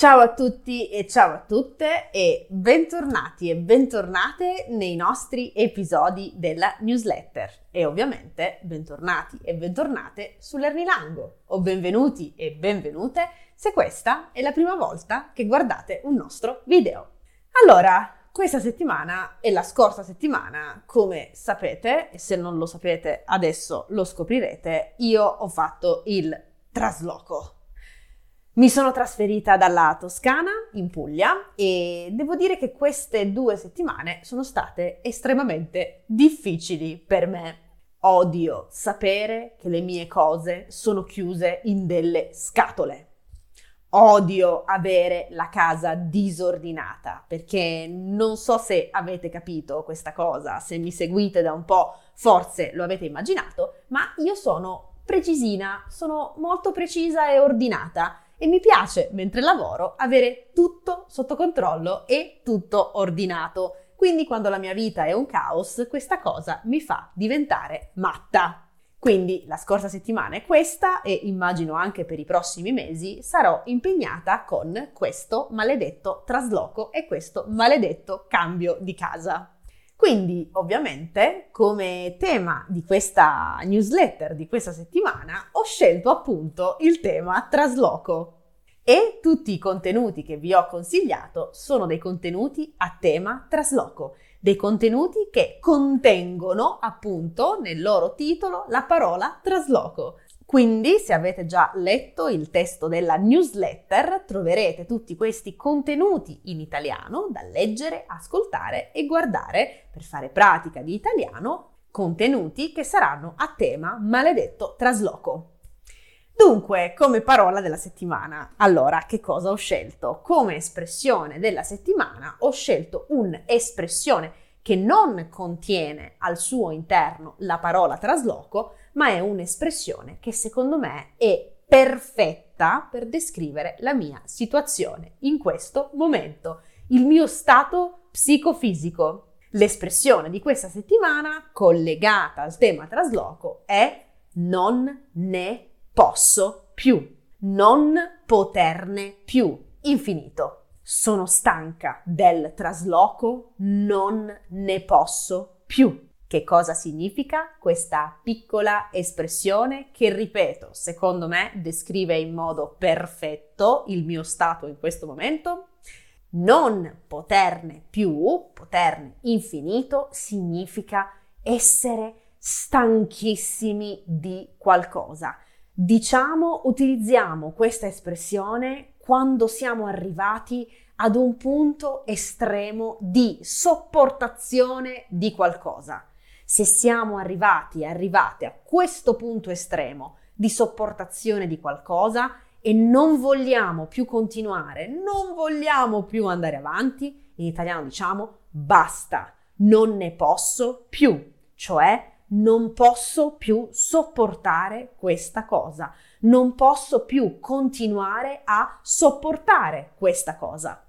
Ciao a tutti e ciao a tutte e bentornati e bentornate nei nostri episodi della newsletter e ovviamente bentornati e bentornate sull'Ernilango o benvenuti e benvenute se questa è la prima volta che guardate un nostro video. Allora, questa settimana e la scorsa settimana, come sapete, e se non lo sapete adesso lo scoprirete, io ho fatto il trasloco. Mi sono trasferita dalla Toscana in Puglia e devo dire che queste due settimane sono state estremamente difficili per me. Odio sapere che le mie cose sono chiuse in delle scatole. Odio avere la casa disordinata perché non so se avete capito questa cosa, se mi seguite da un po' forse lo avete immaginato, ma io sono precisina, sono molto precisa e ordinata e mi piace, mentre lavoro, avere tutto sotto controllo e tutto ordinato. Quindi quando la mia vita è un caos, questa cosa mi fa diventare matta. Quindi la scorsa settimana è questa e immagino anche per i prossimi mesi sarò impegnata con questo maledetto trasloco e questo maledetto cambio di casa. Quindi, ovviamente, come tema di questa newsletter di questa settimana, ho scelto appunto il tema trasloco. E tutti i contenuti che vi ho consigliato sono dei contenuti a tema trasloco, dei contenuti che contengono appunto nel loro titolo la parola trasloco. Quindi, se avete già letto il testo della newsletter, troverete tutti questi contenuti in italiano da leggere, ascoltare e guardare per fare pratica di italiano, contenuti che saranno a tema maledetto trasloco. Dunque, come parola della settimana, allora che cosa ho scelto? Come espressione della settimana ho scelto un'espressione che non contiene al suo interno la parola trasloco, ma è un'espressione che secondo me è perfetta per descrivere la mia situazione in questo momento, il mio stato psicofisico. L'espressione di questa settimana collegata al tema trasloco è non ne posso più, non poterne più, infinito. Sono stanca del trasloco, non ne posso più. Che cosa significa questa piccola espressione che, ripeto, secondo me descrive in modo perfetto il mio stato in questo momento? Non poterne più, poterne infinito, significa essere stanchissimi di qualcosa. Diciamo, utilizziamo questa espressione quando siamo arrivati ad un punto estremo di sopportazione di qualcosa se siamo arrivati arrivate a questo punto estremo di sopportazione di qualcosa e non vogliamo più continuare, non vogliamo più andare avanti, in italiano diciamo basta, non ne posso più, cioè non posso più sopportare questa cosa, non posso più continuare a sopportare questa cosa.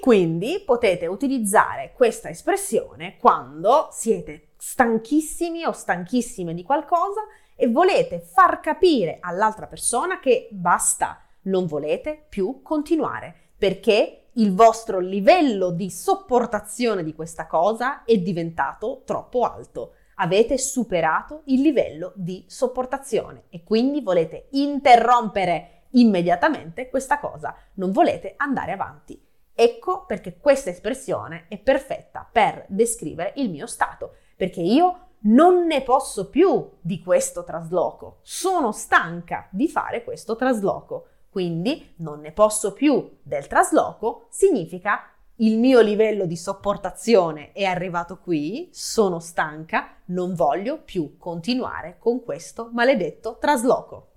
Quindi potete utilizzare questa espressione quando siete stanchissimi o stanchissime di qualcosa e volete far capire all'altra persona che basta, non volete più continuare perché il vostro livello di sopportazione di questa cosa è diventato troppo alto. Avete superato il livello di sopportazione e quindi volete interrompere immediatamente questa cosa, non volete andare avanti. Ecco perché questa espressione è perfetta per descrivere il mio stato perché io non ne posso più di questo trasloco, sono stanca di fare questo trasloco, quindi non ne posso più del trasloco significa il mio livello di sopportazione è arrivato qui, sono stanca, non voglio più continuare con questo maledetto trasloco.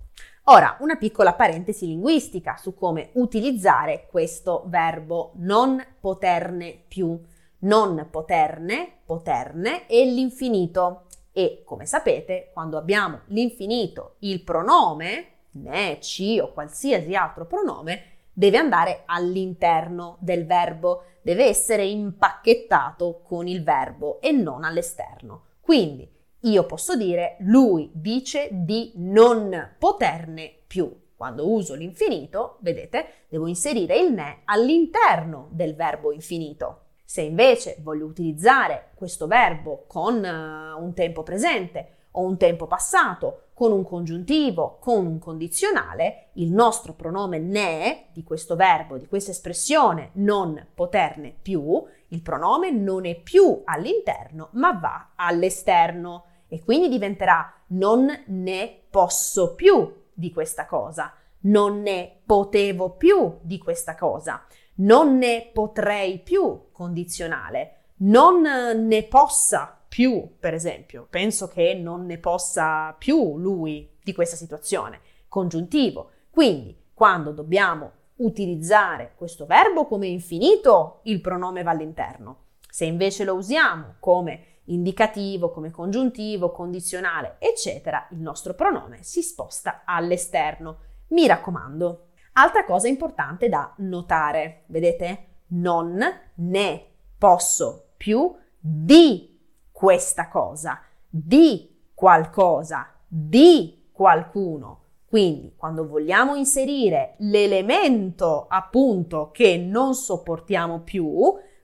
Ora, una piccola parentesi linguistica su come utilizzare questo verbo non poterne più non poterne, poterne e l'infinito. E come sapete, quando abbiamo l'infinito, il pronome, ne, ci o qualsiasi altro pronome, deve andare all'interno del verbo, deve essere impacchettato con il verbo e non all'esterno. Quindi io posso dire lui dice di non poterne più. Quando uso l'infinito, vedete, devo inserire il ne all'interno del verbo infinito. Se invece voglio utilizzare questo verbo con uh, un tempo presente o un tempo passato, con un congiuntivo, con un condizionale, il nostro pronome ne di questo verbo, di questa espressione non poterne più, il pronome non è più all'interno ma va all'esterno. E quindi diventerà non ne posso più di questa cosa, non ne potevo più di questa cosa non ne potrei più condizionale, non ne possa più, per esempio, penso che non ne possa più lui di questa situazione, congiuntivo. Quindi, quando dobbiamo utilizzare questo verbo come infinito, il pronome va all'interno. Se invece lo usiamo come indicativo, come congiuntivo, condizionale, eccetera, il nostro pronome si sposta all'esterno. Mi raccomando, Altra cosa importante da notare, vedete? Non ne posso più di questa cosa, di qualcosa, di qualcuno. Quindi, quando vogliamo inserire l'elemento appunto che non sopportiamo più,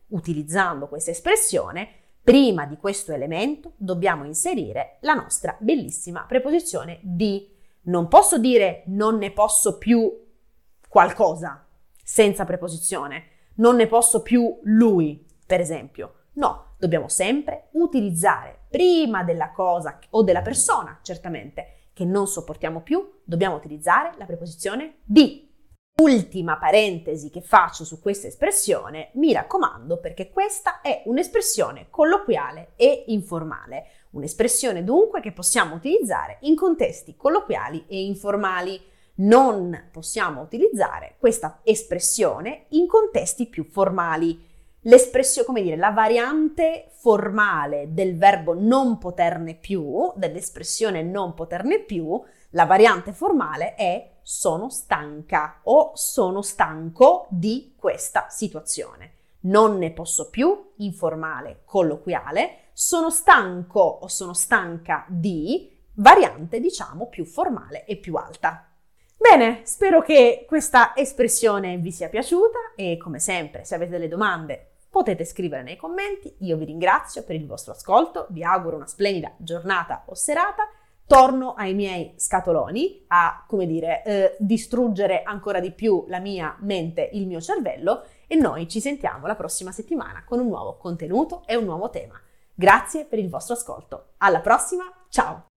utilizzando questa espressione, prima di questo elemento dobbiamo inserire la nostra bellissima preposizione di. Non posso dire non ne posso più qualcosa senza preposizione. Non ne posso più lui, per esempio. No, dobbiamo sempre utilizzare prima della cosa o della persona, certamente, che non sopportiamo più, dobbiamo utilizzare la preposizione di. Ultima parentesi che faccio su questa espressione, mi raccomando perché questa è un'espressione colloquiale e informale, un'espressione dunque che possiamo utilizzare in contesti colloquiali e informali non possiamo utilizzare questa espressione in contesti più formali. L'espressione, come dire, la variante formale del verbo non poterne più, dell'espressione non poterne più, la variante formale è sono stanca o sono stanco di questa situazione. Non ne posso più, informale, colloquiale, sono stanco o sono stanca di, variante diciamo più formale e più alta. Bene, spero che questa espressione vi sia piaciuta e come sempre se avete delle domande potete scrivere nei commenti. Io vi ringrazio per il vostro ascolto, vi auguro una splendida giornata o serata. Torno ai miei scatoloni a, come dire, eh, distruggere ancora di più la mia mente, il mio cervello e noi ci sentiamo la prossima settimana con un nuovo contenuto e un nuovo tema. Grazie per il vostro ascolto. Alla prossima, ciao!